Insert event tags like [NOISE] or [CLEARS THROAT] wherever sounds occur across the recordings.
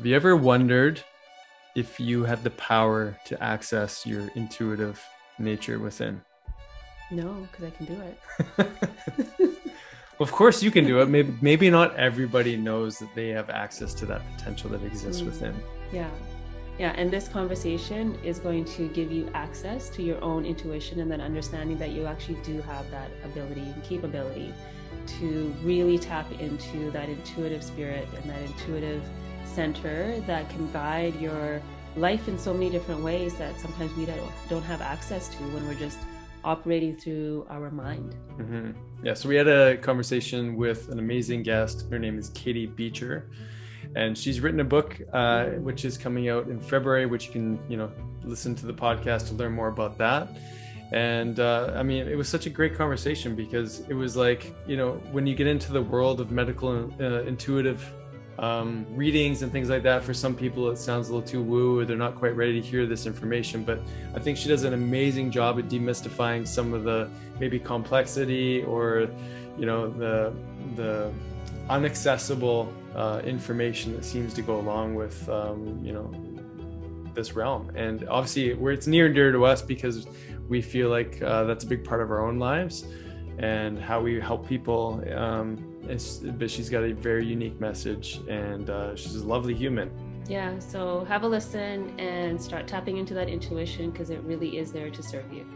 Have you ever wondered if you had the power to access your intuitive nature within? No, because I can do it. [LAUGHS] of course, you can do it. Maybe, maybe not everybody knows that they have access to that potential that exists mm. within. Yeah. Yeah. And this conversation is going to give you access to your own intuition and then understanding that you actually do have that ability and capability to really tap into that intuitive spirit and that intuitive center that can guide your life in so many different ways that sometimes we don't, have access to when we're just operating through our mind. Mm-hmm. Yeah, so we had a conversation with an amazing guest. Her name is Katie Beecher, and she's written a book uh, which is coming out in February, which you can you know listen to the podcast to learn more about that. And uh, I mean, it was such a great conversation because it was like you know when you get into the world of medical uh, intuitive um, readings and things like that. For some people, it sounds a little too woo, or they're not quite ready to hear this information. But I think she does an amazing job at demystifying some of the maybe complexity or, you know, the the unaccessible uh, information that seems to go along with, um, you know, this realm. And obviously, where it's near and dear to us because we feel like uh, that's a big part of our own lives and how we help people. Um, but she's got a very unique message and uh, she's a lovely human. Yeah, so have a listen and start tapping into that intuition because it really is there to serve you.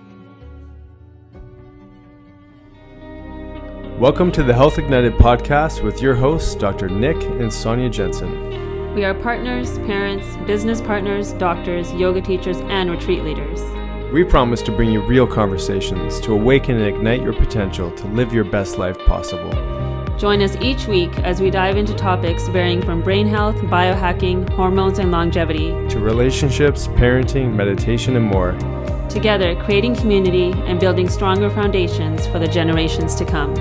Welcome to the Health Ignited podcast with your hosts, Dr. Nick and Sonia Jensen. We are partners, parents, business partners, doctors, yoga teachers, and retreat leaders. We promise to bring you real conversations to awaken and ignite your potential to live your best life possible. Join us each week as we dive into topics varying from brain health, biohacking, hormones, and longevity to relationships, parenting, meditation, and more. Together, creating community and building stronger foundations for the generations to come.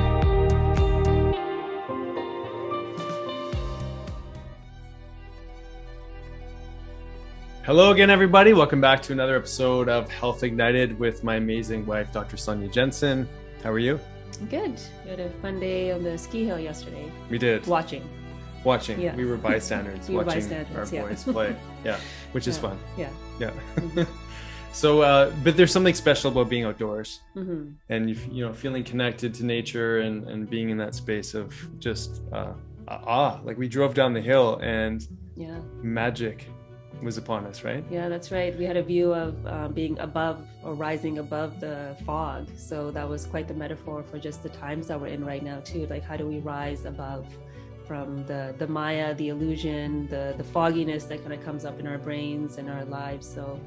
Hello again, everybody. Welcome back to another episode of Health Ignited with my amazing wife, Dr. Sonia Jensen. How are you? Good. We had a fun day on the ski hill yesterday. We did. Watching. Watching. Yeah. We were bystanders [LAUGHS] we watching were bystanders, our boys play. Yeah. Which is yeah. fun. Yeah. Yeah. Mm-hmm. [LAUGHS] so, uh, but there's something special about being outdoors mm-hmm. and, you, you know, feeling connected to nature and, and being in that space of just, uh, ah, like we drove down the hill and yeah, magic was upon us, right? Yeah, that's right. We had a view of uh, being above or rising above the fog. So that was quite the metaphor for just the times that we're in right now, too. Like, how do we rise above from the, the Maya, the illusion, the, the fogginess that kind of comes up in our brains and our lives? So,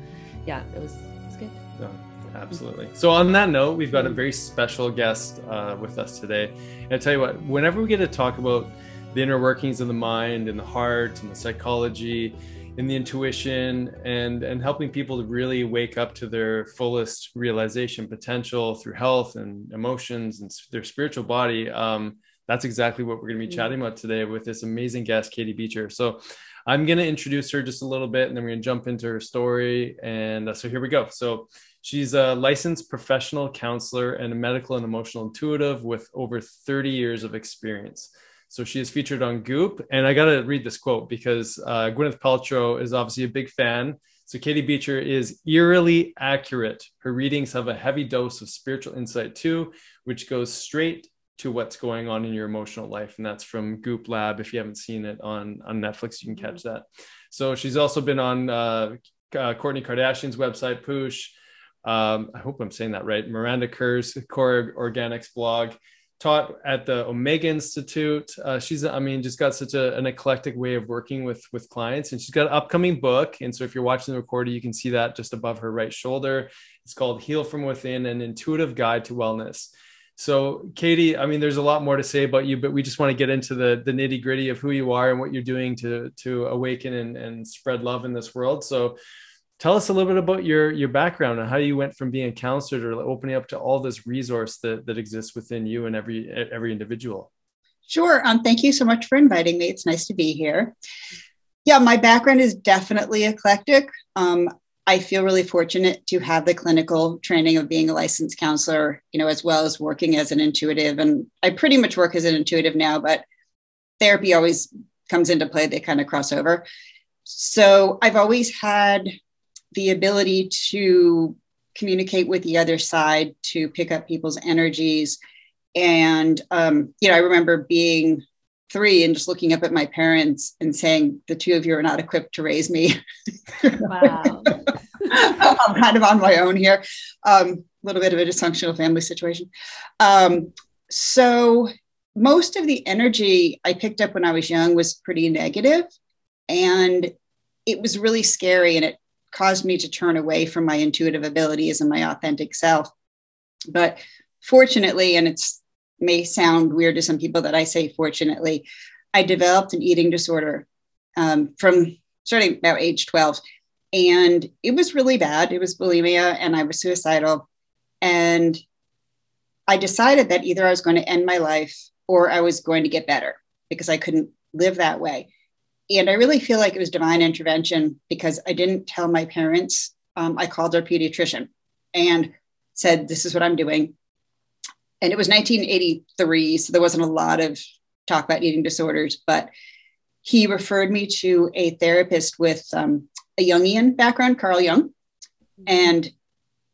yeah, it was, it was good. Yeah, absolutely. So, on that note, we've got a very special guest uh, with us today. And I tell you what, whenever we get to talk about the inner workings of the mind and the heart and the psychology, in the intuition and and helping people to really wake up to their fullest realization potential through health and emotions and their spiritual body. Um, that's exactly what we're going to be mm. chatting about today with this amazing guest katie beecher. So i'm going to introduce her just a little bit and then we're going to jump into her story and uh, so here we go. So she's a licensed professional counselor and a medical and emotional intuitive with over 30 years of experience so she is featured on Goop. And I got to read this quote because uh, Gwyneth Paltrow is obviously a big fan. So Katie Beecher is eerily accurate. Her readings have a heavy dose of spiritual insight too, which goes straight to what's going on in your emotional life. And that's from Goop Lab. If you haven't seen it on, on Netflix, you can catch that. So she's also been on uh, uh, Kourtney Kardashian's website, Poosh. Um, I hope I'm saying that right. Miranda Kerr's KORA Organics blog taught at the Omega Institute. Uh, she's, I mean, just got such a, an eclectic way of working with with clients, and she's got an upcoming book. And so, if you're watching the recording, you can see that just above her right shoulder. It's called "Heal from Within: An Intuitive Guide to Wellness." So, Katie, I mean, there's a lot more to say about you, but we just want to get into the the nitty gritty of who you are and what you're doing to to awaken and, and spread love in this world. So, tell us a little bit about your your background and how you went from being a counselor to opening up to all this resource that that exists within you and every every individual. Sure. Um, thank you so much for inviting me. It's nice to be here. Yeah my background is definitely eclectic. Um, i feel really fortunate to have the clinical training of being a licensed counselor you know as well as working as an intuitive. And i pretty much work as an intuitive now but therapy always comes into play. They kind of cross over. So I've always had the ability to communicate with the other side, to pick up people's energies. And, um, you know, I remember being three and just looking up at my parents and saying, the two of you are not equipped to raise me. Wow. [LAUGHS] I'm kind of on my own here. A um, little bit of a dysfunctional family situation. Um, so, most of the energy I picked up when I was young was pretty negative, and it was really scary and it caused me to turn away from my intuitive abilities and my authentic self. But fortunately, and it may sound weird to some people that I say fortunately, I developed an eating disorder um, from starting about age 12. And it was really bad. It was bulimia, and I was suicidal. And I decided that either I was going to end my life or I was going to get better because I couldn't live that way. And I really feel like it was divine intervention because I didn't tell my parents. Um, I called our pediatrician and said, This is what I'm doing. And it was 1983, so there wasn't a lot of talk about eating disorders, but he referred me to a therapist with um, a Jungian background, Carl Jung. And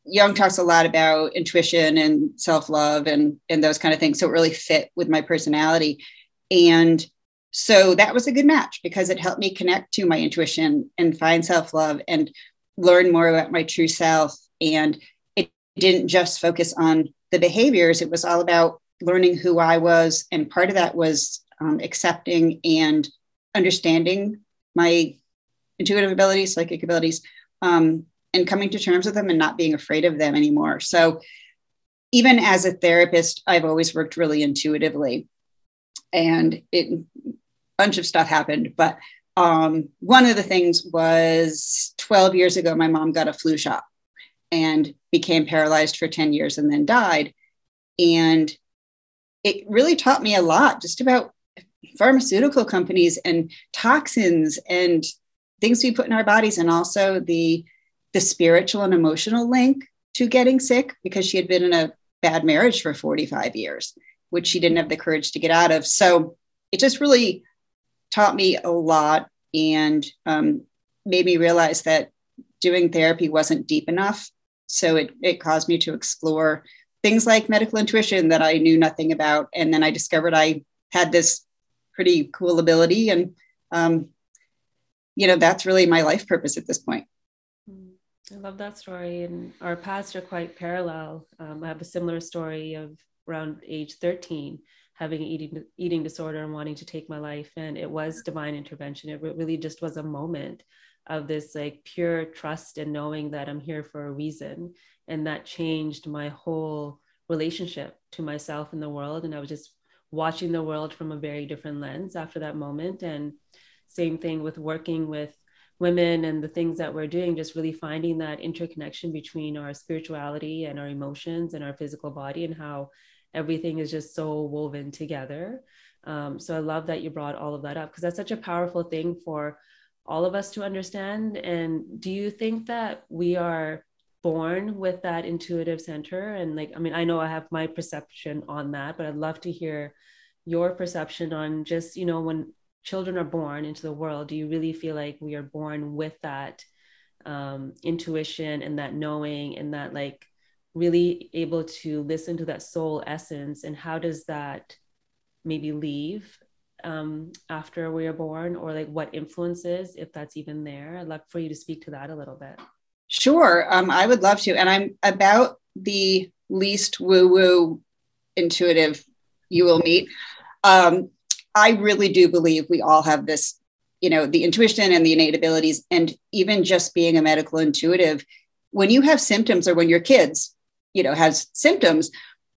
Jung talks a lot about intuition and self love and, and those kind of things. So it really fit with my personality. And so that was a good match because it helped me connect to my intuition and find self love and learn more about my true self. And it didn't just focus on the behaviors, it was all about learning who I was. And part of that was um, accepting and understanding my intuitive abilities, psychic abilities, um, and coming to terms with them and not being afraid of them anymore. So, even as a therapist, I've always worked really intuitively. And it bunch of stuff happened, but um, one of the things was 12 years ago, my mom got a flu shot and became paralyzed for 10 years and then died. And it really taught me a lot just about pharmaceutical companies and toxins and things we put in our bodies and also the the spiritual and emotional link to getting sick because she had been in a bad marriage for 45 years which she didn't have the courage to get out of so it just really taught me a lot and um, made me realize that doing therapy wasn't deep enough. So it, it caused me to explore things like medical intuition that I knew nothing about. And then I discovered I had this pretty cool ability. And, um, you know, that's really my life purpose at this point. I love that story. And our paths are quite parallel. Um, I have a similar story of around age 13 having an eating eating disorder and wanting to take my life. And it was divine intervention. It really just was a moment of this like pure trust and knowing that i'm here for a reason. And that changed my whole relationship to myself and the world. And i was just watching the world from a very different lens after that moment. And same thing with working with women and the things that we're doing just really finding that interconnection between our spirituality and our emotions and our physical body and how everything is just so woven together. Um, so I love that you brought all of that up because that's such a powerful thing for all of us to understand. And do you think that we are born with that intuitive center? And like, I mean, I know I have my perception on that, but I'd love to hear your perception on just, you know, when children are born into the world, do you really feel like we are born with that um, intuition and that knowing and that like really able to listen to that soul essence and how does that maybe leave um, after we are born or like what influences if that's even there? I'd love for you to speak to that a little bit. Sure um, i would love to and i'm about the least woo woo intuitive you will meet. Um, i really do believe we all have this you know the intuition and the innate abilities and even just being a medical intuitive when you have symptoms or when you're kids you know has symptoms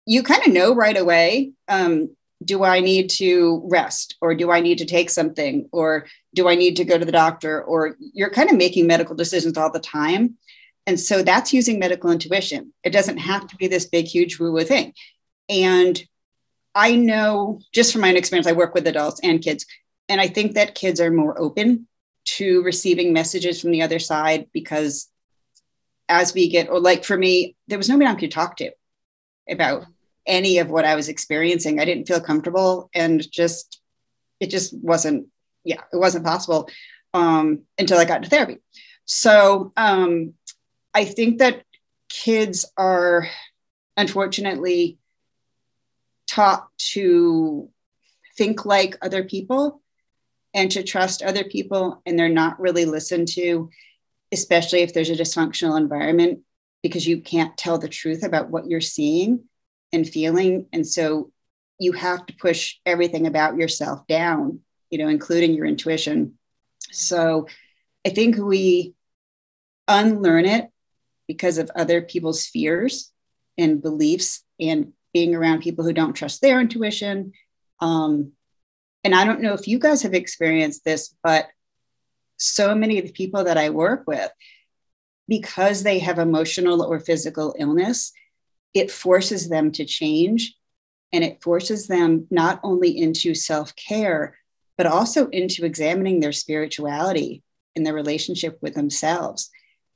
you kind of know right away um, do i need to rest or do i need to take something or do i need to go to the doctor or you're kind of making medical decisions all the time. And so that's using medical intuition. It doesn't have to be this big huge woo woo thing. And i know just from my own experience i work with adults and kids and i think that kids are more open to receiving messages from the other side because as we get, or like for me, there was nobody I could talk to about any of what I was experiencing. I didn't feel comfortable and just, it just wasn't, yeah, it wasn't possible. um, until I got into therapy. So um, I think that kids are unfortunately taught to think like other people and to trust other people, and they're not really listened to, especially if there's a dysfunctional environment, because you can't tell the truth about what you're seeing and feeling. And so you have to push everything about yourself down, you know, including your intuition. So I think we unlearn it because of other people's fears and beliefs and being around people who don't trust their intuition. Um, and I don't know if you guys have experienced this, but so many of the people that I work with, because they have emotional or physical illness, it forces them to change and it forces them not only into self care, but also into examining their spirituality and their relationship with themselves.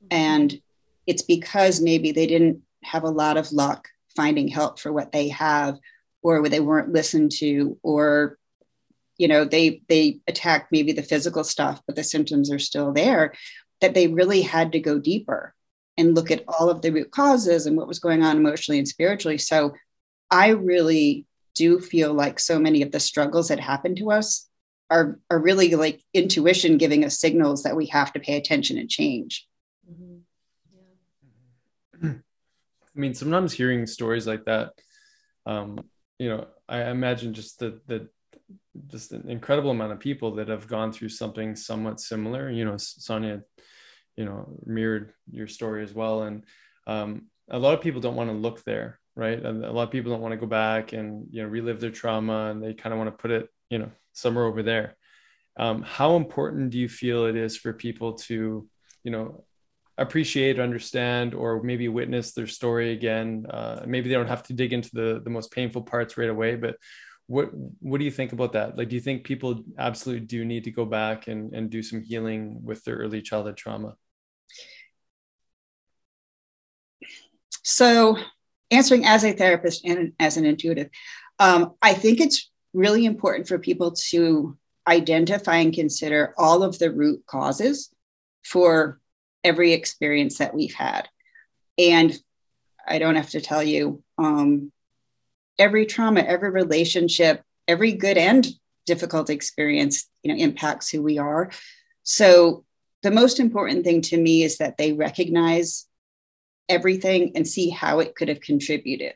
Mm-hmm. And it's because maybe they didn't have a lot of luck finding help for what they have, or they weren't listened to, or you know they they attack maybe the physical stuff but the symptoms are still there that they really had to go deeper and look at all of the root causes and what was going on emotionally and spiritually. So i really do feel like so many of the struggles that happen to us are are really like intuition giving us signals that we have to pay attention and change. Mm-hmm. [CLEARS THROAT] i mean sometimes hearing stories like that um, you know i imagine just the the just an incredible amount of people that have gone through something somewhat similar. You know sonia you know mirrored your story as well. And um, a lot of people don't want to look there right? And a lot of people don't want to go back and you know relive their trauma and they kind of want to put it you know somewhere over there. Um, how important do you feel it is for people to you know appreciate understand or maybe witness their story again? Uh, maybe they don't have to dig into the the most painful parts right away but what what do you think about that like do you think people absolutely do need to go back and, and do some healing with their early childhood trauma so answering as a therapist and as an intuitive, um, I think it's really important for people to identify and consider all of the root causes for every experience that we've had. And I don't have to tell you, um, every trauma, every relationship, every good and difficult experience, you know, impacts who we are. So the most important thing to me is that they recognize everything and see how it could have contributed.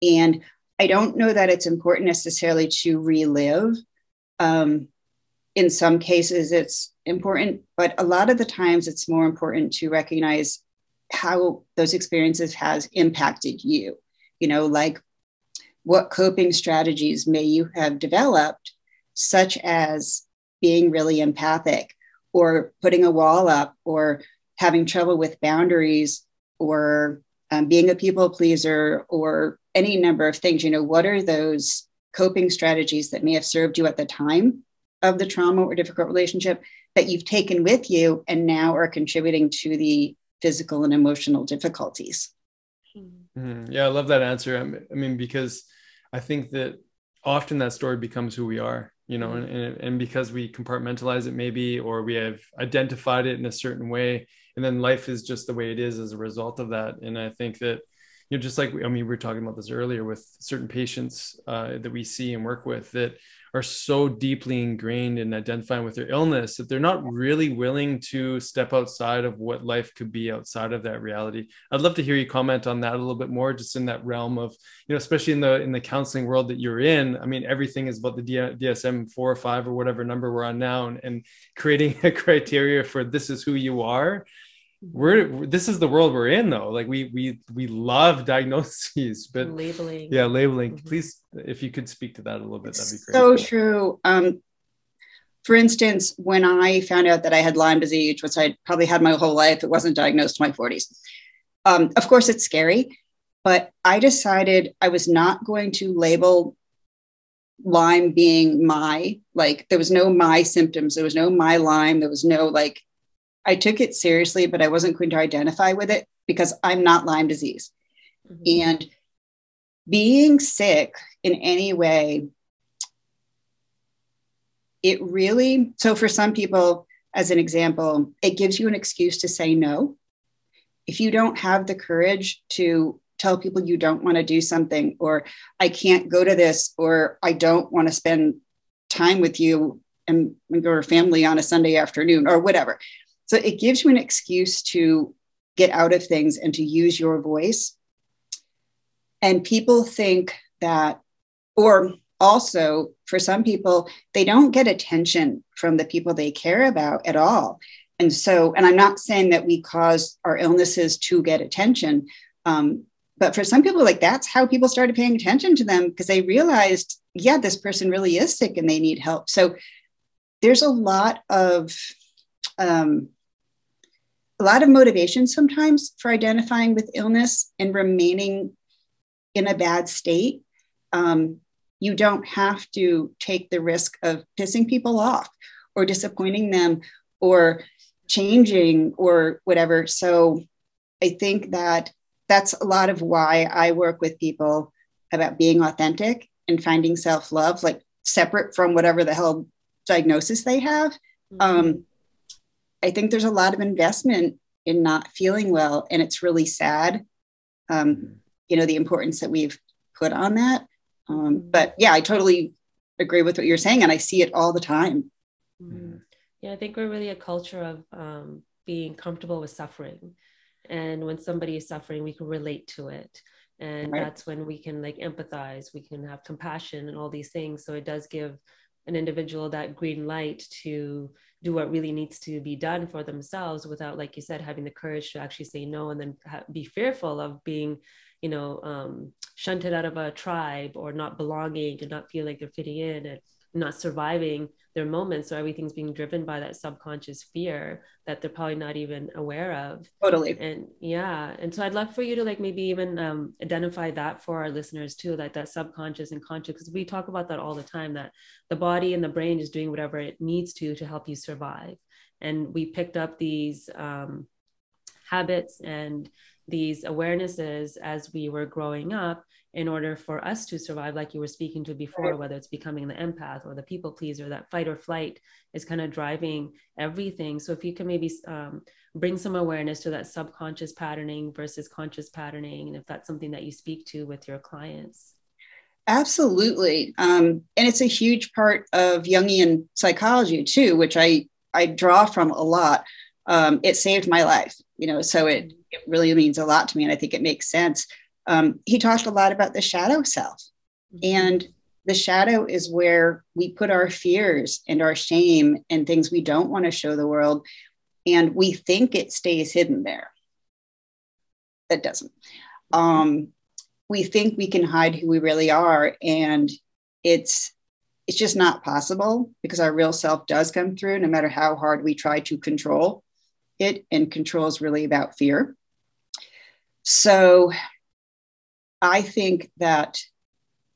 And I don't know that it's important necessarily to relive. Um, in some cases, it's important, but a lot of the times it's more important to recognize how those experiences has impacted you. You know, like what coping strategies may you have developed, such as being really empathic or putting a wall up or having trouble with boundaries or um, being a people pleaser or any number of things you know what are those coping strategies that may have served you at the time of the trauma or difficult relationship that you've taken with you and now are contributing to the physical and emotional difficulties mm-hmm. Mm-hmm. yeah i love that answer. I mean because i think that often that story becomes who we are you know and, and, and because we compartmentalize it maybe or we have identified it in a certain way and then life is just the way it is as a result of that. And i think that you know just like i mean we were talking about this earlier with certain patients uh, that we see and work with that are so deeply ingrained in identifying with their illness that they're not really willing to step outside of what life could be outside of that reality. I'd love to hear you comment on that a little bit more, just in that realm of, you know, especially in the in the counseling world that you're in. I mean, everything is about the DSM four or five or whatever number we're on now, and, and creating [LAUGHS] a criteria for this is who you are we're this is the world we're in though. Like we we we love [LAUGHS] diagnoses but labeling. Yeah labeling. Mm-hmm. please if you could speak to that a little bit that'd be great. so true. Um for instance when i found out that i had lyme disease which i probably had my whole life it wasn't diagnosed in my 40s um, of course it's scary but i decided i was not going to label lyme being my like there was no my symptoms. There was no my lyme. There was no like I took it seriously, but I wasn't going to identify with it because I'm not Lyme disease. Mm-hmm. And being sick in any way, it really, so for some people, as an example, it gives you an excuse to say no. If you don't have the courage to tell people you don't want to do something, or I can't go to this, or I don't want to spend time with you and your family on a Sunday afternoon, or whatever. So it gives you an excuse to get out of things and to use your voice. And people think that, or also for some people, they don't get attention from the people they care about at all. And so, and I'm not saying that we cause our illnesses to get attention, um, but for some people, like that's how people started paying attention to them because they realized, yeah, this person really is sick and they need help. So there's a lot of um, a lot of motivation sometimes for identifying with illness and remaining in a bad state. Um, you don't have to take the risk of pissing people off or disappointing them or changing or whatever. So I think that that's a lot of why I work with people about being authentic and finding self love, like separate from whatever the hell diagnosis they have. Mm-hmm. Um, I think there's a lot of investment in not feeling well, and it's really sad. Um, you know the importance that we've put on that. Um, but yeah, I totally agree with what you're saying, and I see it all the time. Mm-hmm. Yeah, I think we're really a culture of um, being comfortable with suffering, and when somebody is suffering, we can relate to it and right. that's when we can like empathize we can have compassion and all these things so it does give an individual that green light to do what really needs to be done for themselves without like you said having the courage to actually say no and then ha- be fearful of being you know um, shunted out of a tribe or not belonging and not feel like they're fitting in and not surviving their moments so everything's being driven by that subconscious fear that they're probably not even aware of. Totally. And yeah and so i'd love for you to like maybe even um, identify that for our listeners too like that subconscious and conscious because we talk about that all the time that the body and the brain is doing whatever it needs to to help you survive. And we picked up these um, habits and these awarenesses as we were growing up in order for us to survive like you were speaking to before whether it's becoming the empath or the people pleaser that fight or flight is kind of driving everything. So if you can maybe um, bring some awareness to that subconscious patterning versus conscious patterning and if that's something that you speak to with your clients. Absolutely. Um, and it's a huge part of jungian psychology too which i i draw from a lot. Um, it saved my life you know so it, mm-hmm. it really means a lot to me and i think it makes sense um, he talked a lot about the shadow self. Mm-hmm. And the shadow is where we put our fears and our shame and things we don't want to show the world. And we think it stays hidden there. It doesn't. Um, we think we can hide who we really are. And it's it's just not possible because our real self does come through no matter how hard we try to control it. And control is really about fear. So I think that,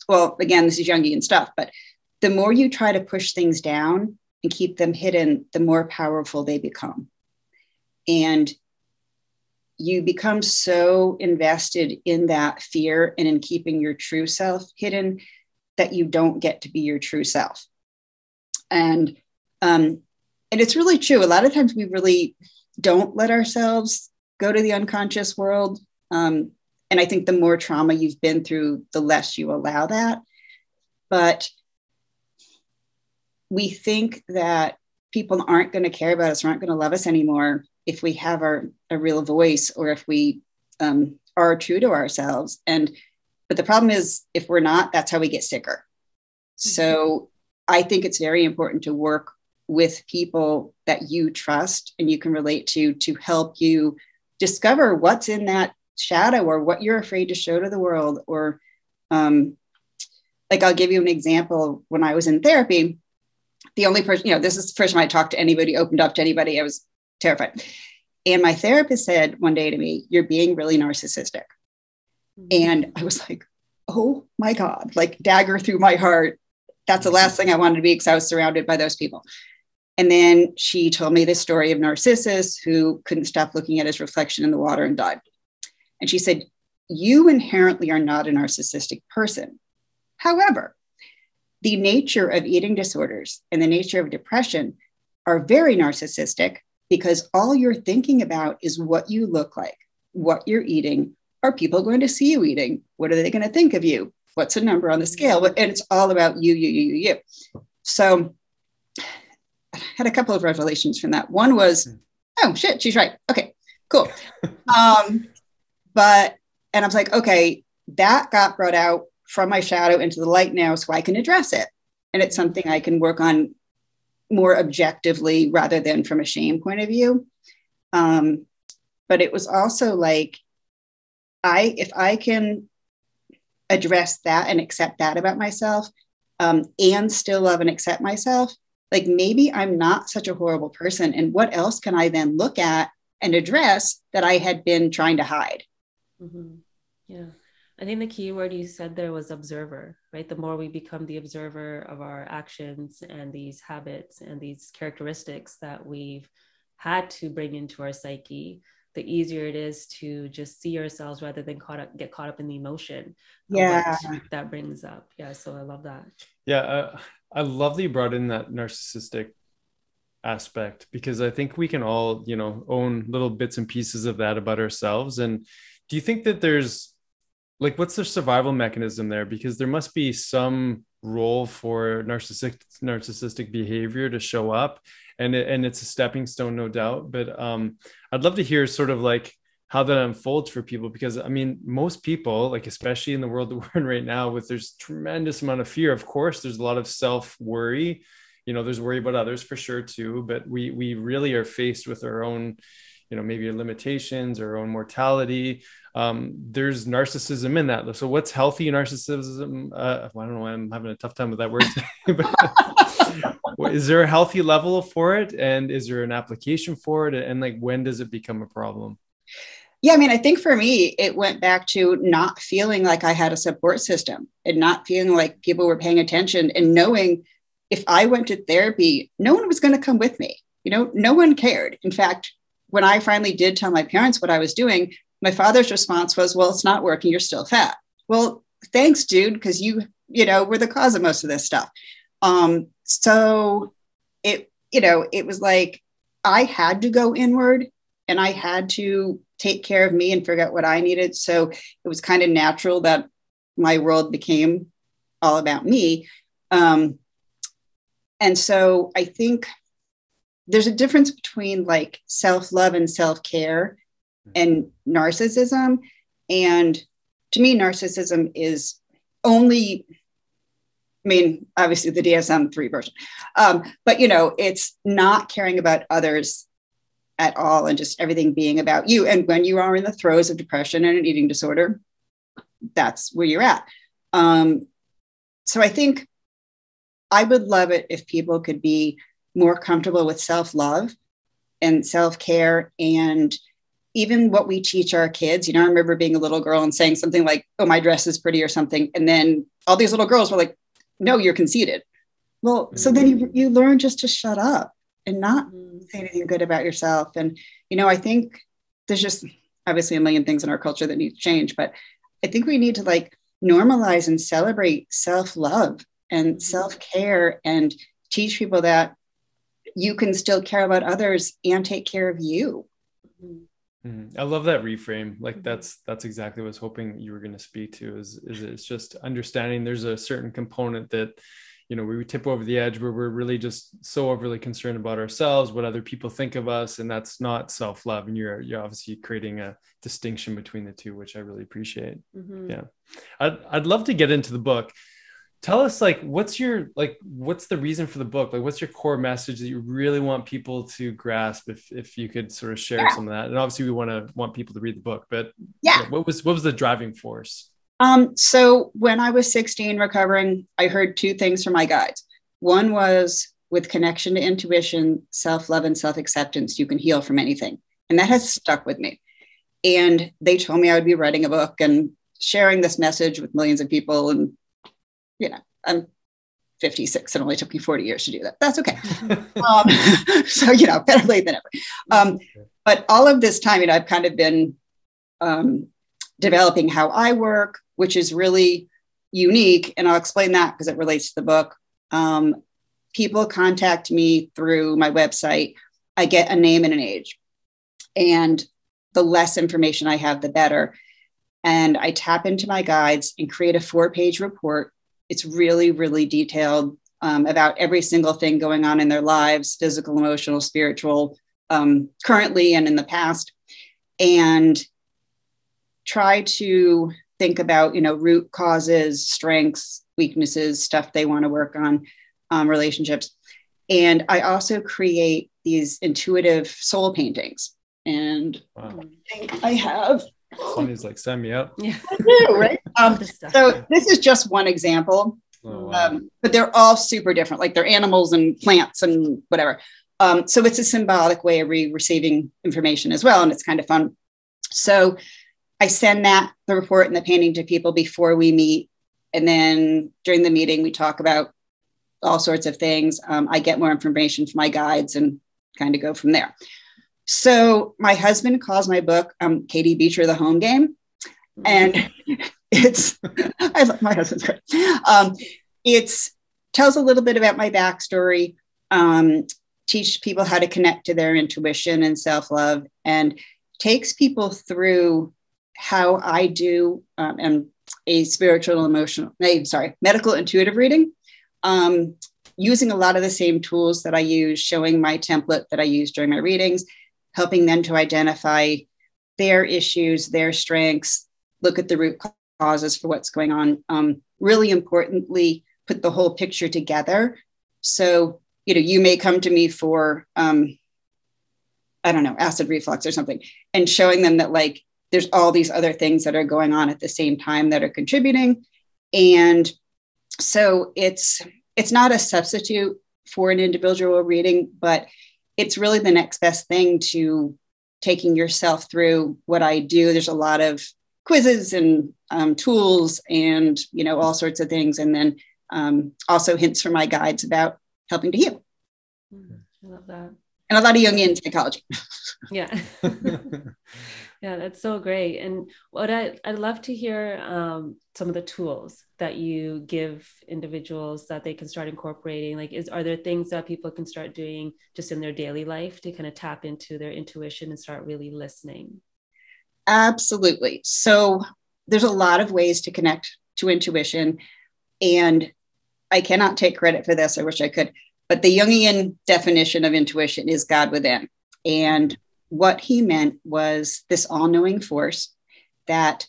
well, again, this is Jungian stuff, but the more you try to push things down and keep them hidden, the more powerful they become. And you become so invested in that fear and in keeping your true self hidden that you don't get to be your true self. And um, and it's really true. A lot of times we really don't let ourselves go to the unconscious world. Um, and I think the more trauma you've been through, the less you allow that. But we think that people aren't going to care about us aren't going to love us anymore if we have our a real voice or if we um, are true to ourselves. And but the problem is if we're not, that's how we get sicker. Mm-hmm. So I think it's very important to work with people that you trust and you can relate to to help you discover what's in that shadow or what you're afraid to show to the world or um, like i'll give you an example. When i was in therapy the only person you know this is the first time i talked to anybody opened up to anybody i was terrified. And my therapist said one day to me you're being really narcissistic. Mm-hmm. and i was like oh my god like dagger through my heart. That's the last thing i wanted to be because i was surrounded by those people. And then she told me the story of narcissus who couldn't stop looking at his reflection in the water and died and she said, You inherently are not a narcissistic person. However, the nature of eating disorders and the nature of depression are very narcissistic because all you're thinking about is what you look like, what you're eating. Are people going to see you eating? What are they going to think of you? What's the number on the scale? And it's all about you, you, you, you, you. So I had a couple of revelations from that. One was, hmm. oh shit, she's right. Okay, cool. [LAUGHS] um, but and I was like, okay, that got brought out from my shadow into the light now, so I can address it. And it's something I can work on more objectively rather than from a shame point of view. Um, but it was also like, I if I can address that and accept that about myself, um, and still love and accept myself, like maybe I'm not such a horrible person. And what else can I then look at and address that I had been trying to hide? Mm-hmm. Yeah. I think the key word you said there was observer, right? The more we become the observer of our actions and these habits and these characteristics that we've had to bring into our psyche, the easier it is to just see ourselves rather than caught up, get caught up in the emotion. Yeah. That brings up. Yeah. So I love that. Yeah. Uh, I love that you brought in that narcissistic aspect because I think we can all, you know, own little bits and pieces of that about ourselves. And do you think that there's like what's the survival mechanism there? Because there must be some role for narcissistic narcissistic behavior to show up and it, and it's a stepping stone no doubt but um i'd love to hear sort of like how that unfolds for people because i mean most people like especially in the world [LAUGHS] that we're in right now with there's tremendous amount of fear. Of course there's a lot of self worry you know there's worry about others for sure too but we we really are faced with our own you know maybe limitations or own mortality um, there's narcissism in that. So what's healthy narcissism? Uh, well, I don't know. I'm having a tough time with that word. [LAUGHS] is there a healthy level for it, and is there an application for it, and like when does it become a problem? Yeah, I mean, I think for me, it went back to not feeling like I had a support system and not feeling like people were paying attention and knowing if I went to therapy, no one was going to come with me. You know, no one cared. In fact, when I finally did tell my parents what I was doing, my father's response was, well, it's not working. You're still fat. Well, thanks, dude, because you, you know, were the cause of most of this stuff. Um, so it, you know, it was like I had to go inward and I had to take care of me and figure out what I needed. So it was kind of natural that my world became all about me. Um, and so I think there's a difference between like self love and self care and narcissism. And to me, narcissism is only, I mean, obviously the DSM 3 version, um, but you know, it's not caring about others at all and just everything being about you. And when you are in the throes of depression and an eating disorder, that's where you're at. Um, so I think I would love it if people could be more comfortable with self love and self care and even what we teach our kids, you know, I remember being a little girl and saying something like, oh, my dress is pretty or something. And then all these little girls were like, no, you're conceited. Well, mm-hmm. so then you, you learn just to shut up and not mm-hmm. say anything good about yourself. And, you know, I think there's just obviously a million things in our culture that need to change, but I think we need to like normalize and celebrate self love and mm-hmm. self care and teach people that you can still care about others and take care of you. Mm-hmm. I love that reframe. Like mm-hmm. that's that's exactly what I was hoping you were going to speak to. Is is it's just understanding there's a certain component that you know we tip over the edge where we're really just so overly concerned about ourselves, what other people think of us, and that's not self love. And you're you're obviously creating a distinction between the two, which I really appreciate. Mm-hmm. Yeah, I'd I'd love to get into the book tell us like what's your like what's the reason for the book? Like what's your core message that you really want people to grasp if if you could sort of share some of that? And obviously we want to want people to read the book but yeah. you know, what was what was the driving force? Um so when i was 16 recovering i heard two things from my guides. One was with connection to intuition self-love and self-acceptance you can heal from anything. And that has stuck with me. And they told me i would be writing a book and sharing this message with millions of people and you know, I'm 56 and only took me 40 years to do that. That's okay. [LAUGHS] um, [LAUGHS] so, you know, better late than ever. Um, but all of this time, you know, I've kind of been um, developing how I work, which is really unique. And I'll explain that because it relates to the book. Um, people contact me through my website, I get a name and an age. And the less information I have, the better. And I tap into my guides and create a four page report. It's really, really detailed um, about every single thing going on in their lives physical, emotional, spiritual, um, currently and in the past. And try to think about you know root causes strengths weaknesses stuff they want to work on um, relationships. And i also create these intuitive soul paintings. And wow. i have. Sonny's like send me up. Yeah. I do, right um, so this is just one example oh, wow. um, but they're all super different like they're animals and plants and whatever um, so it's a symbolic way of re- receiving information as well and it's kind of fun so I send that the report and the painting to people before we meet. And then during the meeting, we talk about all sorts of things. Um, I get more information from my guides and kind of go from there. So my husband calls my book um, Katie Beecher, the home game. And [LAUGHS] it's, I love my husband's great. Um, it's tells a little bit about my backstory, um, teach people how to connect to their intuition and self love, and takes people through how I do um, and a spiritual emotional, sorry, medical intuitive reading, um, using a lot of the same tools that I use, showing my template that I use during my readings, helping them to identify their issues, their strengths, look at the root causes for what's going on. Um, really importantly, put the whole picture together. So, you know, you may come to me for, um, I don't know, acid reflux or something, and showing them that, like, there's all these other things that are going on at the same time that are contributing and so it's it's not a substitute for an individual reading but it's really the next best thing to taking yourself through what i do there's a lot of quizzes and um, tools and you know all sorts of things and then um, also hints from my guides about helping to heal mm, i love that and a lot of jungian psychology [LAUGHS] yeah [LAUGHS] Yeah, that's so great. And what I, I'd love to hear um, some of the tools that you give individuals that they can start incorporating. Like, is are there things that people can start doing just in their daily life to kind of tap into their intuition and start really listening? Absolutely. So there's a lot of ways to connect to intuition. And I cannot take credit for this. I wish I could. But the Jungian definition of intuition is God within. And what he meant was this all knowing force that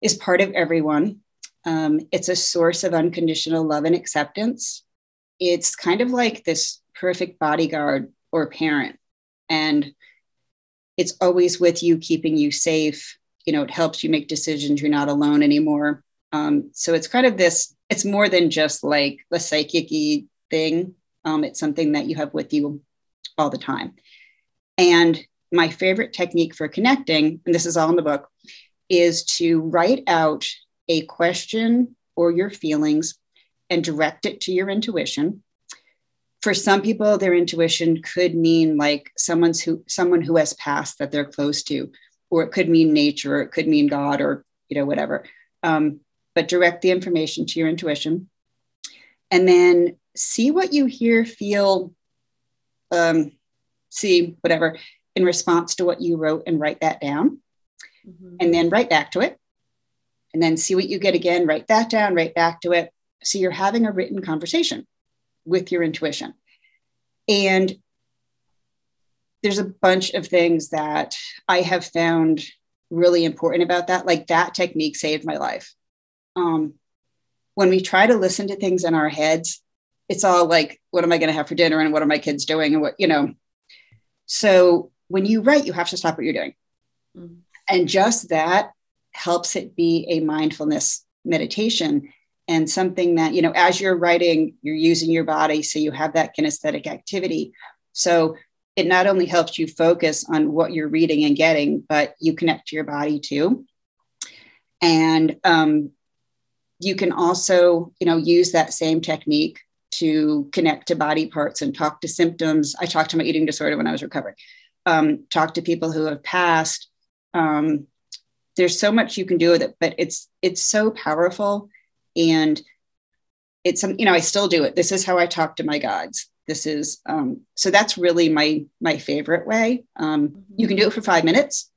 is part of everyone. Um, it's a source of unconditional love and acceptance. It's kind of like this perfect bodyguard or parent. And it's always with you, keeping you safe. You know, it helps you make decisions. You're not alone anymore. Um, so it's kind of this, it's more than just like the psychic thing. Um, it's something that you have with you all the time. And my favorite technique for connecting, and this is all in the book, is to write out a question or your feelings and direct it to your intuition. For some people, their intuition could mean like someone's who someone who has passed that they're close to, or it could mean nature, or it could mean God, or you know whatever. Um, but direct the information to your intuition, and then see what you hear, feel, um, see whatever, in response to what you wrote and write that down. Mm-hmm. And then write back to it. And then see what you get again, write that down, write back to it. So you're having a written conversation with your intuition. And there's a bunch of things that I have found really important about that. Like that technique saved my life. Um, when we try to listen to things in our heads, it's all like, what am I going to have for dinner and what are my kids doing and what, you know. So when you write, you have to stop what you're doing. Mm-hmm. And just that helps it be a mindfulness meditation and something that, you know, as you're writing, you're using your body. So you have that kinesthetic activity. So it not only helps you focus on what you're reading and getting, but you connect to your body too. And um, you can also, you know, use that same technique to connect to body parts and talk to symptoms. I talked to my eating disorder when I was recovering um, talk to people who have passed. Um, there's so much you can do with it, but it's it's so powerful. And it's some, you know, I still do it. This is how I talk to my gods. This is um, so that's really my my favorite way. Um. You can do it for five minutes.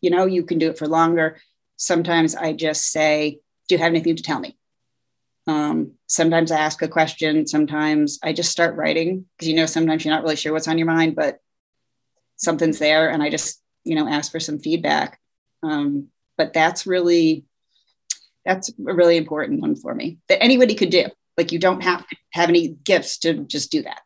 You know, you can do it for longer. Sometimes I just say, "Do you have anything to tell me?" Um, sometimes I ask a question. Sometimes I just start writing because you know sometimes you're not really sure what's on your mind, but something's there, and I just you know ask for some feedback. Um, but that's really that's a really important one for me that anybody could do. Like you don't have to have any gifts to just do that.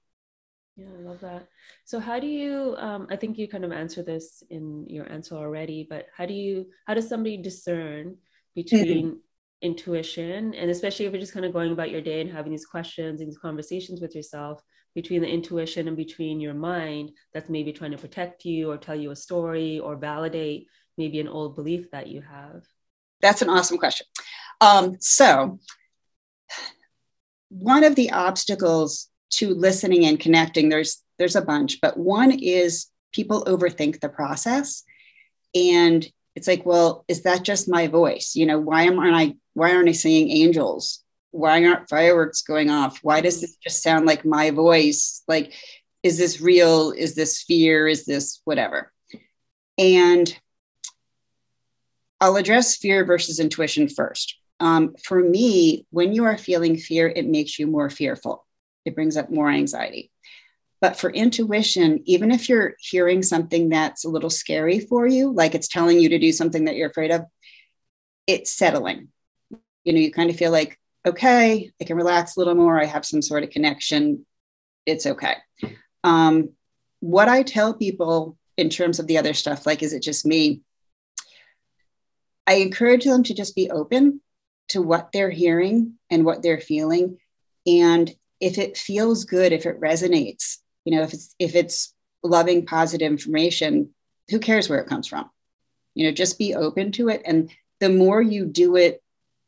Yeah, I love that. So how do you um, I think you kind of answered this in your answer already, but how do you how does somebody discern between mm-hmm. intuition and especially if you're just kind of going about your day and having these questions and these conversations with yourself between the intuition and between your mind that's maybe trying to protect you or tell you a story or validate maybe an old belief that you have? That's an awesome question. Um, so, one of the obstacles to listening and connecting, there's there's a bunch, but one is people overthink the process, and it's like, well, is that just my voice? You know, why am I why aren't I seeing angels? Why aren't fireworks going off? Why does this just sound like my voice? Like, is this real? Is this fear? Is this whatever? And I'll address fear versus intuition first. Um, for me, when you are feeling fear, it makes you more fearful. It brings up more anxiety. But for intuition, even if you're hearing something that's a little scary for you, like it's telling you to do something that you're afraid of, it's settling. You know, you kind of feel like, okay, I can relax a little more. I have some sort of connection. It's okay. Um, what I tell people in terms of the other stuff, like, is it just me? I encourage them to just be open to what they're hearing and what they're feeling. And if it feels good, if it resonates, you know, if it's if it's loving, positive information, who cares where it comes from? You know, just be open to it. And the more you do it,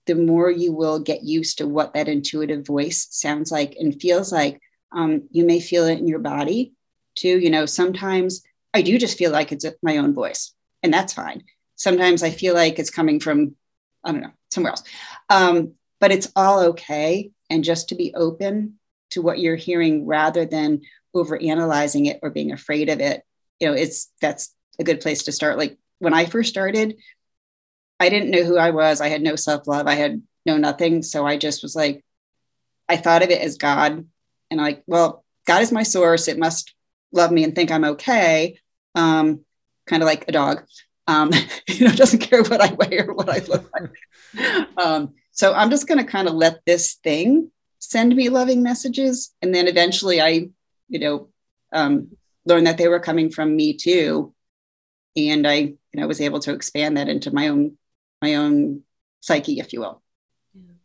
the more you will get used to what that intuitive voice sounds like and feels like. Um, you may feel it in your body too. You know, sometimes I do just feel like it's my own voice, and that's fine sometimes I feel like it's coming from, I don't know, somewhere else. Um, but it's all okay. And just to be open to what you're hearing rather than over analyzing it or being afraid of it, you know, it's that's a good place to start. Like when I first started, I didn't know who I was. I had no self love. I had no nothing. So I just was like, I thought of it as God. And like, well, God is my source. It must love me and think I'm okay. Um, kind of like a dog um, [LAUGHS] you know, doesn't care what I weigh or what I look like. [LAUGHS] Um, so I'm just going to kind of let this thing send me loving messages, and then eventually I, you know, um, learned that they were coming from me too, and I, you know, was able to expand that into my own, my own psyche, if you will.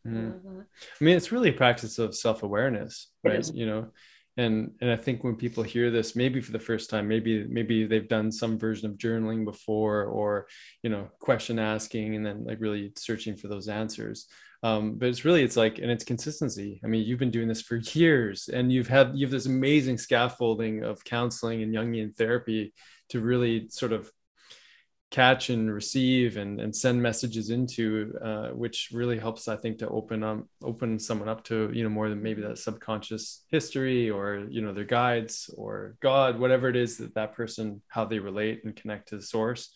Mm. I mean, it's really a practice of self awareness, right? You know, and and i think when people hear this maybe for the first time maybe maybe they've done some version of journaling before or you know question asking and then like really searching for those answers. Um, but it's really it's like and it's consistency. I mean you've been doing this for years and you've had you have this amazing scaffolding of counseling and jungian therapy to really sort of catch and receive and, and send messages into uh, which really helps i think to open up open someone up to you know more than maybe that subconscious history or you know their guides or god whatever it is that that person how they relate and connect to the source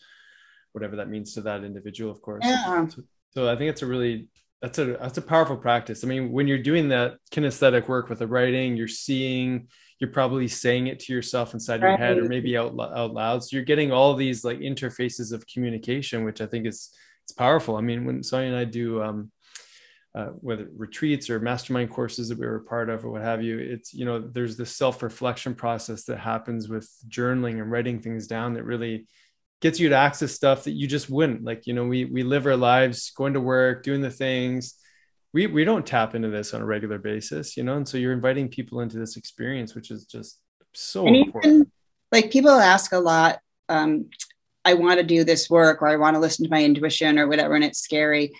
whatever that means to that individual of course yeah. so, so i think it's a really that's a that's a powerful practice i mean when you're doing that kinesthetic work with the writing you're seeing you're probably saying it to yourself inside right. your head or maybe out, out loud. So you're getting all these like interfaces of communication which i think is it's powerful. I mean when sonia and i do um, uh, whether retreats or mastermind courses that we were part of or what have you it's you know there's this self-reflection process that happens with journaling and writing things down that really gets you to access stuff that you just wouldn't. Like you know we we live our lives going to work doing the things we we don't tap into this on a regular basis you know? And so you're inviting people into this experience which is just so and important. even, like people ask a lot um, i want to do this work or i want to listen to my intuition or whatever and it's scary.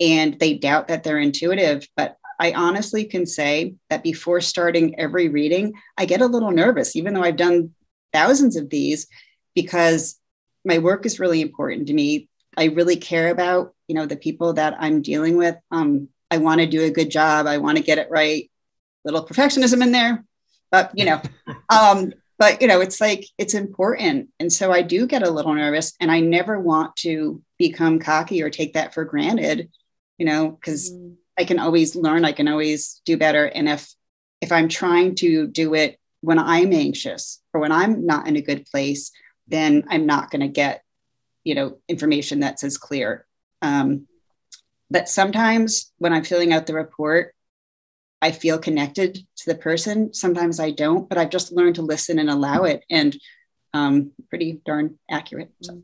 And they doubt that they're intuitive but i honestly can say that before starting every reading i get a little nervous even though i've done thousands of these because my work is really important to me. I really care about you know the people that i'm dealing with um, I want to do a good job. I want to get it right. Little perfectionism in there, but you know, [LAUGHS] um, but you know, it's like it's important. And so I do get a little nervous and I never want to become cocky or take that for granted, you know, because mm-hmm. I can always learn, I can always do better. And if if I'm trying to do it when I'm anxious or when I'm not in a good place, then I'm not going to get, you know, information that's as clear. Um, but sometimes when I'm filling out the report, I feel connected to the person. Sometimes I don't, but I've just learned to listen and allow it, and um, pretty darn accurate. So.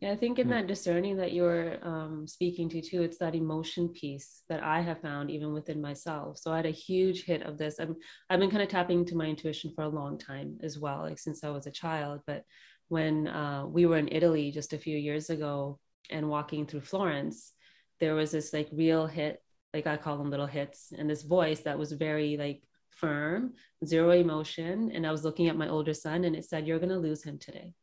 Yeah, I think in that discerning that you're um, speaking to too, it's that emotion piece that I have found even within myself. So I had a huge hit of this. I'm I've been kind of tapping into my intuition for a long time as well, like since I was a child. But when uh, we were in Italy just a few years ago and walking through Florence, there was this like real hit like I call them little hits, and this voice that was very like firm, zero emotion. And I was looking at my older son, and it said, "You're gonna lose him today."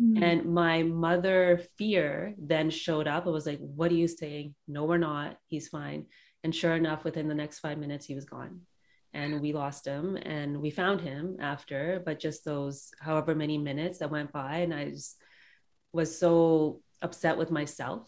Mm-hmm. And my mother fear then showed up. It was like, "What are you saying? No, we're not. He's fine." And sure enough, within the next five minutes, he was gone and we lost him and we found him after but just those however many minutes that went by and i just was so upset with myself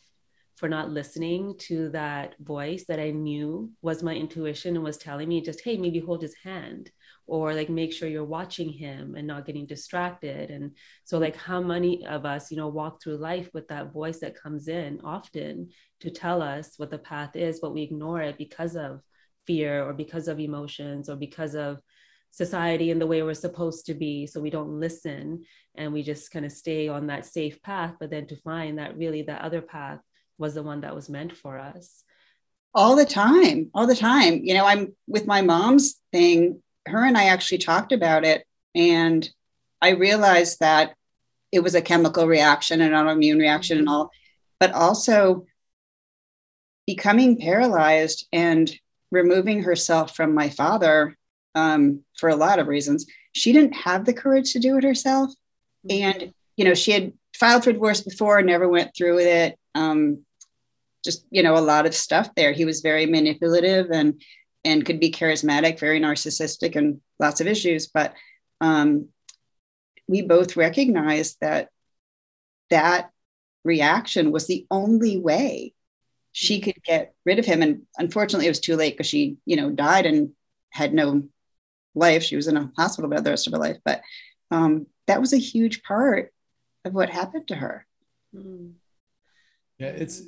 for not listening to that voice that I knew was my intuition and was telling me just, hey, maybe hold his hand or like make sure you're watching him and not getting distracted. And so, like, how many of us, you know, walk through life with that voice that comes in often to tell us what the path is, but we ignore it because of fear or because of emotions or because of society and the way we're supposed to be so we don't listen and we just kind of stay on that safe path but then to find that really that other path was the one that was meant for us. All the time all the time. You know i'm with my mom's thing. Her and i actually talked about it and i realized that it was a chemical reaction an autoimmune reaction and all but also becoming paralyzed and removing herself from my father um, for a lot of reasons. She didn't have the courage to do it herself. Mm-hmm. and you know she had filed for divorce before never went through with it. Um, just you know a lot of stuff there. He was very manipulative and and could be charismatic very narcissistic and lots of issues but um, we both recognized that that reaction was the only way she could get rid of him. And unfortunately it was too late because she you know died and had no life. She was in a hospital bed the rest of her life. But um, that was a huge part of what happened to her. Mm. yeah it's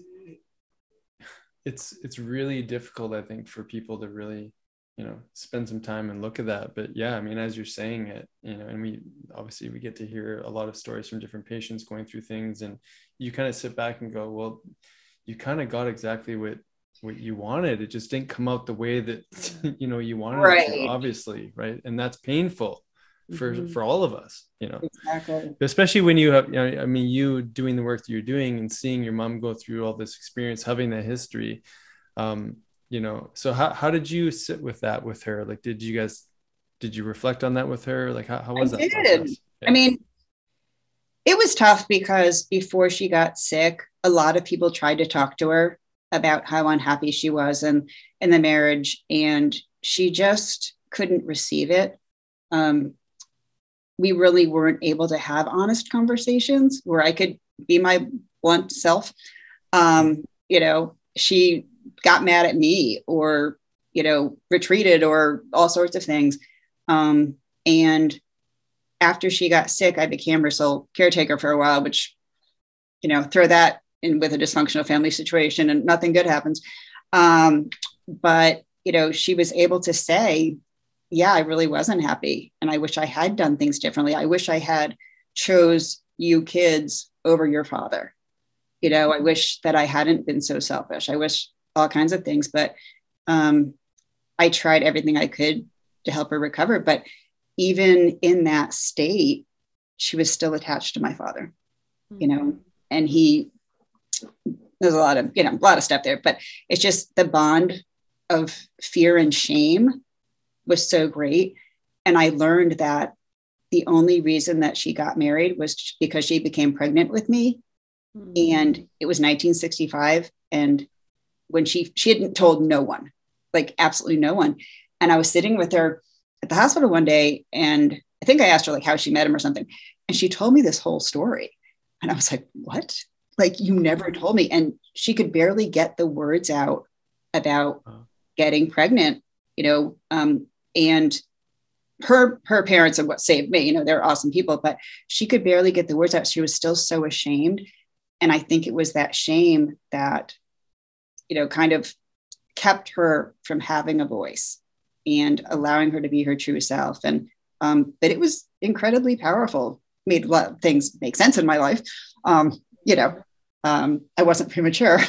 it's it's really difficult i think for people to really you know spend some time and look at that. But yeah i mean as you're saying it you know and we obviously we get to hear a lot of stories from different patients going through things and you kind of sit back and go well you kind of got exactly what what you wanted. It just didn't come out the way that [LAUGHS] you know you wanted right. it to, obviously right? And that's painful for mm-hmm. for all of us you know exactly especially when you have you know i mean you doing the work that you're doing and seeing your mom go through all this experience having that history um you know so how, how did you sit with that with her like did you guys did you reflect on that with her like how, how was I that did. Yeah. i mean it was tough because before she got sick a lot of people tried to talk to her about how unhappy she was and in the marriage and she just couldn't receive it um, we really weren't able to have honest conversations where I could be my blunt self. Um, you know, she got mad at me or, you know, retreated or all sorts of things. Um, and after she got sick, I became her sole caretaker for a while, which, you know, throw that in with a dysfunctional family situation and nothing good happens. Um, but, you know, she was able to say, yeah, I really wasn't happy. And I wish I had done things differently. I wish I had chose you kids over your father. You know, I wish that I hadn't been so selfish. I wish all kinds of things, but um, I tried everything I could to help her recover. But even in that state, she was still attached to my father, you know, and he, there's a lot of, you know, a lot of stuff there, but it's just the bond of fear and shame was so great. And I learned that the only reason that she got married was because she became pregnant with me. Mm-hmm. And it was 1965. And when she she hadn't told no one, like absolutely no one. And I was sitting with her at the hospital one day, and I think I asked her like how she met him or something, and she told me this whole story, and I was like, "What? Like you never told me?" And she could barely get the words out about getting pregnant, you know, um, and her her parents are what saved me. You know, they're awesome people, but she could barely get the words out. She was still so ashamed, and I think it was that shame that, you know, kind of kept her from having a voice and allowing her to be her true self. And um, but it was incredibly powerful. Made a lot of things make sense in my life. Um, you know, um, I wasn't premature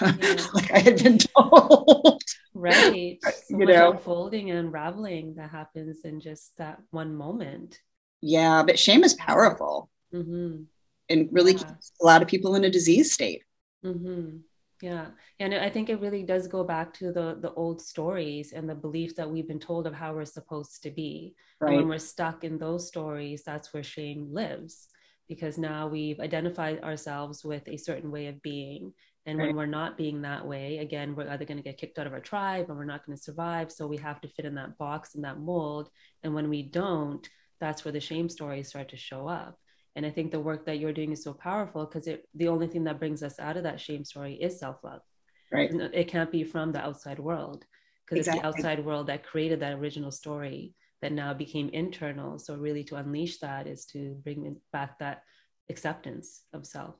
yeah. [LAUGHS] like I had been told. Right. [LAUGHS] So you know, unfolding and unraveling that happens in just that one moment. Yeah, but shame is powerful mm-hmm. and really yeah. keeps a lot of people in a disease state. Mm-hmm. Yeah, and I think it really does go back to the the old stories and the beliefs that we've been told of how we're supposed to be. Right. And when we're stuck in those stories, that's where shame lives because now we've identified ourselves with a certain way of being. And right. when we're not being that way, again, we're either going to get kicked out of our tribe or we're not going to survive. So we have to fit in that box and that mold. And when we don't, that's where the shame stories start to show up. And I think the work that you're doing is so powerful because it the only thing that brings us out of that shame story is self-love. Right. It can't be from the outside world because exactly. it's the outside world that created that original story that now became internal. So really to unleash that is to bring back that acceptance of self.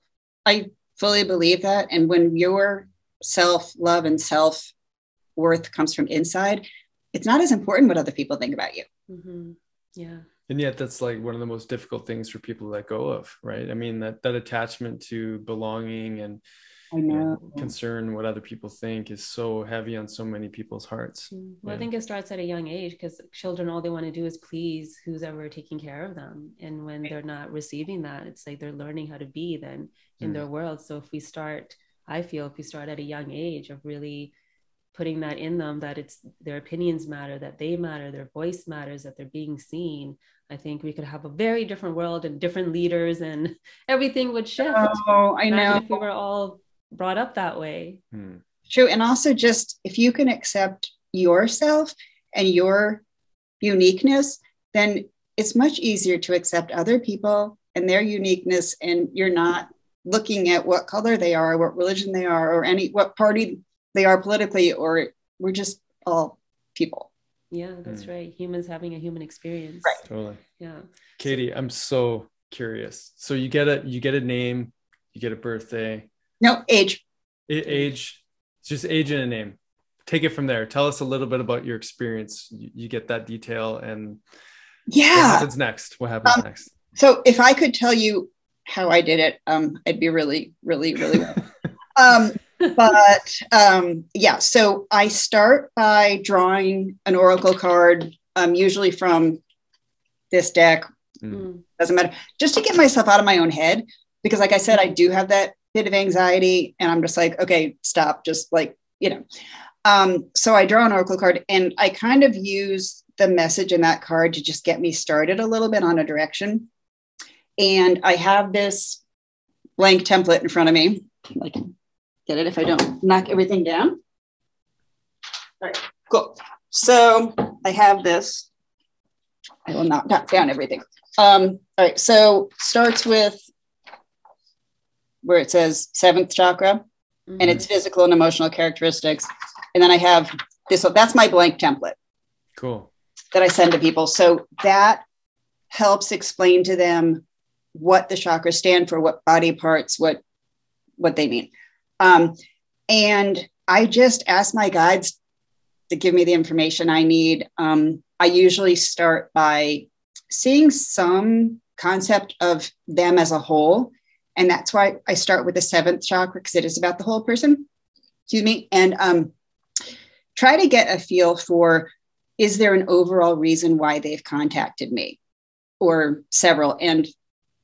I fully believe that. And when your self-love and self-worth comes from inside, it's not as important what other people think about you. Mm-hmm. Yeah and yet that's like one of the most difficult things for people to let go of right i mean that that attachment to belonging and I know. You know concern what other people think is so heavy on so many people's hearts. Mm, well, yeah. I think it starts at a young age because children, all they want to do is please who's ever taking care of them. And when they're not receiving that, it's like they're learning how to be then in mm. their world. So if we start, I feel if we start at a young age of really putting that in them that it's their opinions matter that they matter their voice matters that they're being seen i think we could have a very different world and different leaders and [LAUGHS] everything would shift oh i know if we were all brought up that way. Hmm. true and also just if you can accept yourself and your uniqueness then it's much easier to accept other people and their uniqueness and you're not looking at what color they are what religion they are or any what party they are politically or we're just all people. Yeah that's mm. right. Humans having a human experience. Right. Totally. Yeah. Katie i'm so curious. So you get a you get a name you get a birthday no age. Age It's just age and a name. Take it from there. Tell us a little bit about your experience. You, you get that detail and yeah. what happens next? What happens um, next? so if i could tell you how i did it um i'd be really really really [LAUGHS] um but um, yeah, so I start by drawing an oracle card, um, usually from this deck. Mm. Doesn't matter, just to get myself out of my own head, because like I said, I do have that bit of anxiety, and I'm just like, okay, stop, just like you know. Um, so I draw an oracle card, and I kind of use the message in that card to just get me started a little bit on a direction. And I have this blank template in front of me, like get it if I don't knock everything down. All right, cool. So I have this. I will not knock down everything. Um, all right, so starts with where it says seventh chakra mm-hmm. and its physical and emotional characteristics. And then I have this, that's my blank template. Cool. That I send to people. So that helps explain to them what the chakras stand for, what body parts, what what they mean. Um, and I just ask my guides to give me the information I need. Um, I usually start by seeing some concept of them as a whole. And that's why I start with the seventh chakra because it is about the whole person. Excuse me. And um, try to get a feel for is there an overall reason why they've contacted me or several? And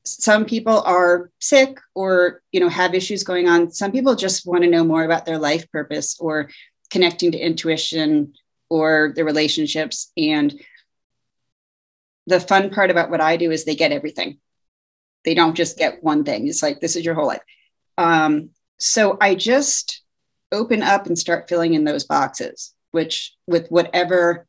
some people are sick or you know have issues going on some people just want to know more about their life purpose or connecting to intuition or their relationships and the fun part about what i do is they get everything they don't just get one thing it's like this is your whole life um, so i just open up and start filling in those boxes, which with whatever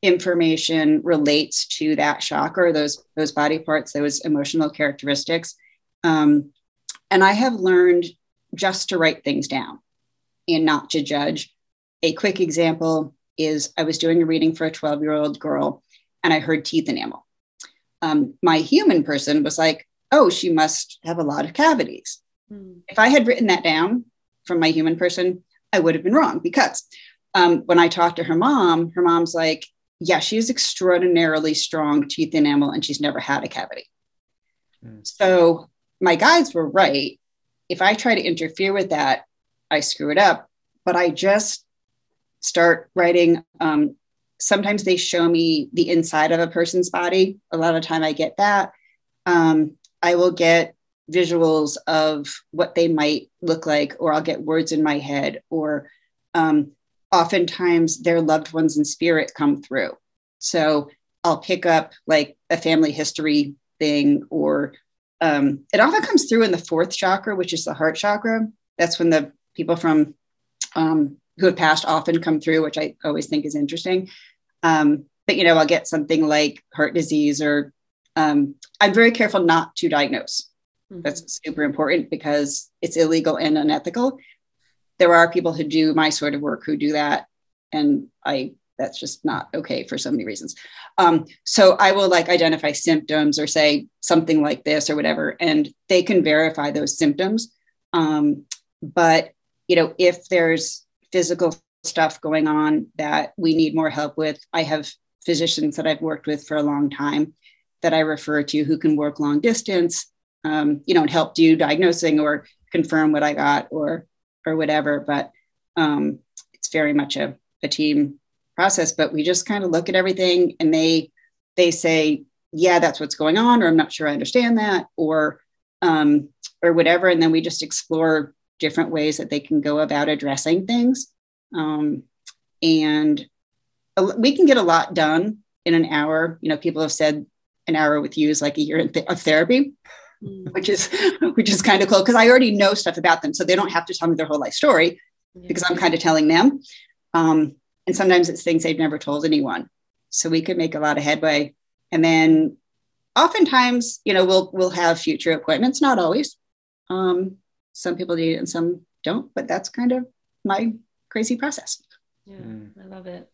information relates to that chakra, those those body parts, those emotional characteristics. Um, and I have learned just to write things down and not to judge. A quick example is I was doing a reading for a 12 year old girl and I heard teeth enamel. Um, my human person was like, oh, she must have a lot of cavities. Mm. If I had written that down from my human person, I would have been wrong because um, when I talked to her mom, her mom's like, yeah, she has extraordinarily strong teeth enamel and she's never had a cavity. Mm. So my guides were right. If I try to interfere with that, I screw it up. But I just start writing. Um, sometimes they show me the inside of a person's body. A lot of time I get that. Um, I will get visuals of what they might look like, or I'll get words in my head, or um, oftentimes their loved ones in spirit come through. So I'll pick up like a family history thing, or um, it often comes through in the fourth chakra, which is the heart chakra. That's when the people from um, who have passed often come through, which I always think is interesting. Um, but you know, I'll get something like heart disease, or um, I'm very careful not to diagnose. Mm-hmm. That's super important because it's illegal and unethical. There are people who do my sort of work who do that, and I that's just not okay for so many reasons. Um, so I will like identify symptoms or say something like this or whatever, and they can verify those symptoms. Um, but you know, if there's physical stuff going on that we need more help with, I have physicians that I've worked with for a long time that I refer to who can work long distance, um, you know, and help do diagnosing or confirm what I got or or whatever. But um, it's very much a, a team process. But we just kind of look at everything and they they say, yeah, that's what's going on, or I'm not sure I understand that, or um, or whatever. And then we just explore different ways that they can go about addressing things. Um, and we can get a lot done in an hour. You know, people have said an hour with you is like a year th- of therapy, mm. which is [LAUGHS] which is kind of cool because I already know stuff about them, so they don't have to tell me their whole life story yeah. because I'm kind of telling them. Um, and sometimes it's things they've never told anyone, so we could make a lot of headway. And then, oftentimes, you know, we'll we'll have future appointments. Not always. Um, some people need it and some don't, but that's kind of my crazy process. Yeah, mm. I love it.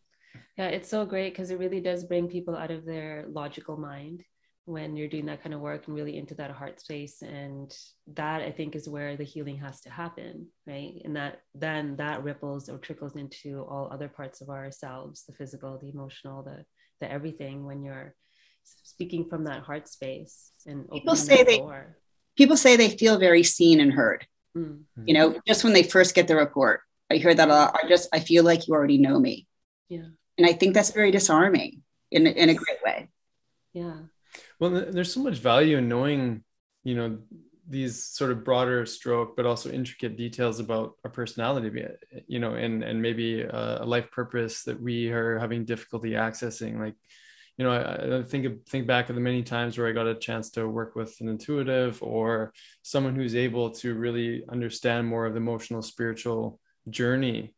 Yeah, it's so great because it really does bring people out of their logical mind when you're doing that kind of work and really into that heart space and that i think is where the healing has to happen right and that then that ripples or trickles into all other parts of ourselves the physical the emotional the the everything when you're speaking from that heart space and people say they door people say they feel very seen and heard. Mm-hmm. You know, just when they first get the report, I hear that a lot. I just I feel like you already know me. Yeah, and I think that's very disarming in in a great way. Yeah. Well, there's so much value in knowing, you know, these sort of broader stroke, but also intricate details about our personality, you know, and and maybe a life purpose that we are having difficulty accessing, like you know, I, I, think think back of the many times where I got a chance to work with an intuitive or someone who's able to really understand more of the emotional, spiritual journey.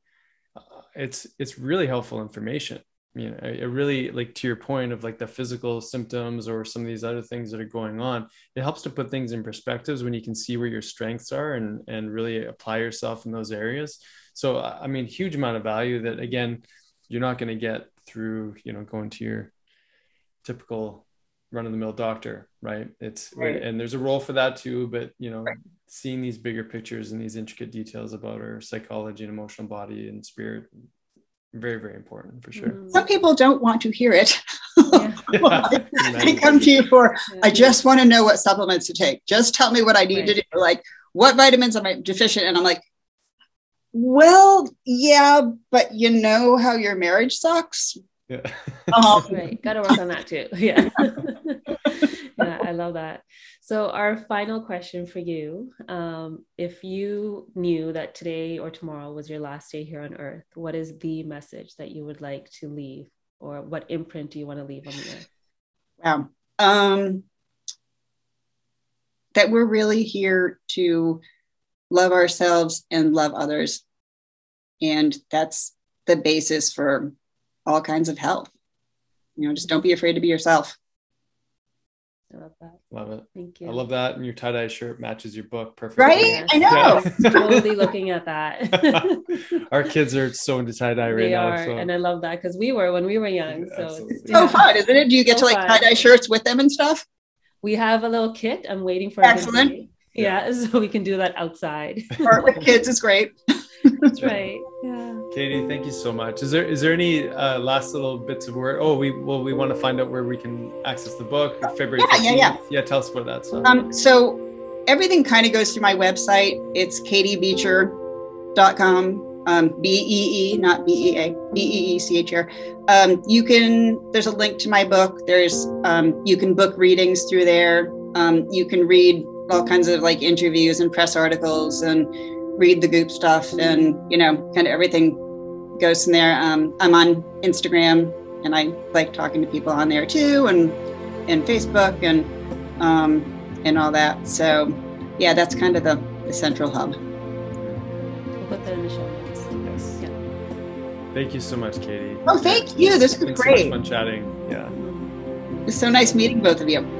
It's it's really helpful information. You know, it really like to your point of like the physical symptoms or some of these other things that are going on. It helps to put things in perspectives when you can see where your strengths are and and really apply yourself in those areas. So I mean, huge amount of value that again you're not going to get through you know going to your typical run of the mill doctor, right? It's right. and there's a role for that too, but you know, right. seeing these bigger pictures and these intricate details about our psychology and emotional body and spirit very very important for sure mm. some people don't want to hear it yeah. [LAUGHS] [LAUGHS] they come to you for yeah. i just want to know what supplements to take just tell me what i need right. to do like what vitamins am i deficient and i'm like well yeah but you know how your marriage sucks yeah. Um, right. Got to work on that too. [LAUGHS] Yeah. [LAUGHS] yeah. I love that. So, our final question for you um, if you knew that today or tomorrow was your last day here on earth, what is the message that you would like to leave, or what imprint do you want to leave on the earth? Wow. Um, that we're really here to love ourselves and love others and that's the basis for all kinds of health. You know, just don't be afraid to be yourself. I love that. Love it. Thank you. I love that. And your tie dye shirt matches your book perfectly. Right? Yes. I know. Yeah. [LAUGHS] totally looking at that. [LAUGHS] Our kids are so into tie dye right they now. are, so. and I love that because we were when we were young. So it's, So yeah. fun, isn't it? Do you get So to like tie dye shirts with them and stuff? we have a little kit. I'm waiting for a Excellent. day. Yeah, [LAUGHS] so we can do that outside. Art with kids is great. That's [LAUGHS] right. Yeah. Katie, thank you so much. Is there is there any uh, last little bits of word? Oh, we well we want to find out where we can access the book. February Yeah, yeah, yeah. Yeah, tell us about that stuff. Um, so everything kind of goes through my website. It's katiebeecher.com. Um, B E E, not B E A, B E E C H R. Um, you can, there's a link to my book. There's, um, you can book readings through there. Um, you can read all kinds of like interviews and press articles and read the goop stuff and, you know, kind of everything goes from there. Um, I'm on Instagram and I like talking to people on there too and, and Facebook and, um, and all that. So, yeah, that's kind of the, the central hub. We'll put that in the show notes. yes. Yeah. Thank you so much, Katie. Oh, thank you. This It's was been so great. much fun chatting. Yeah. It's so nice meeting both of you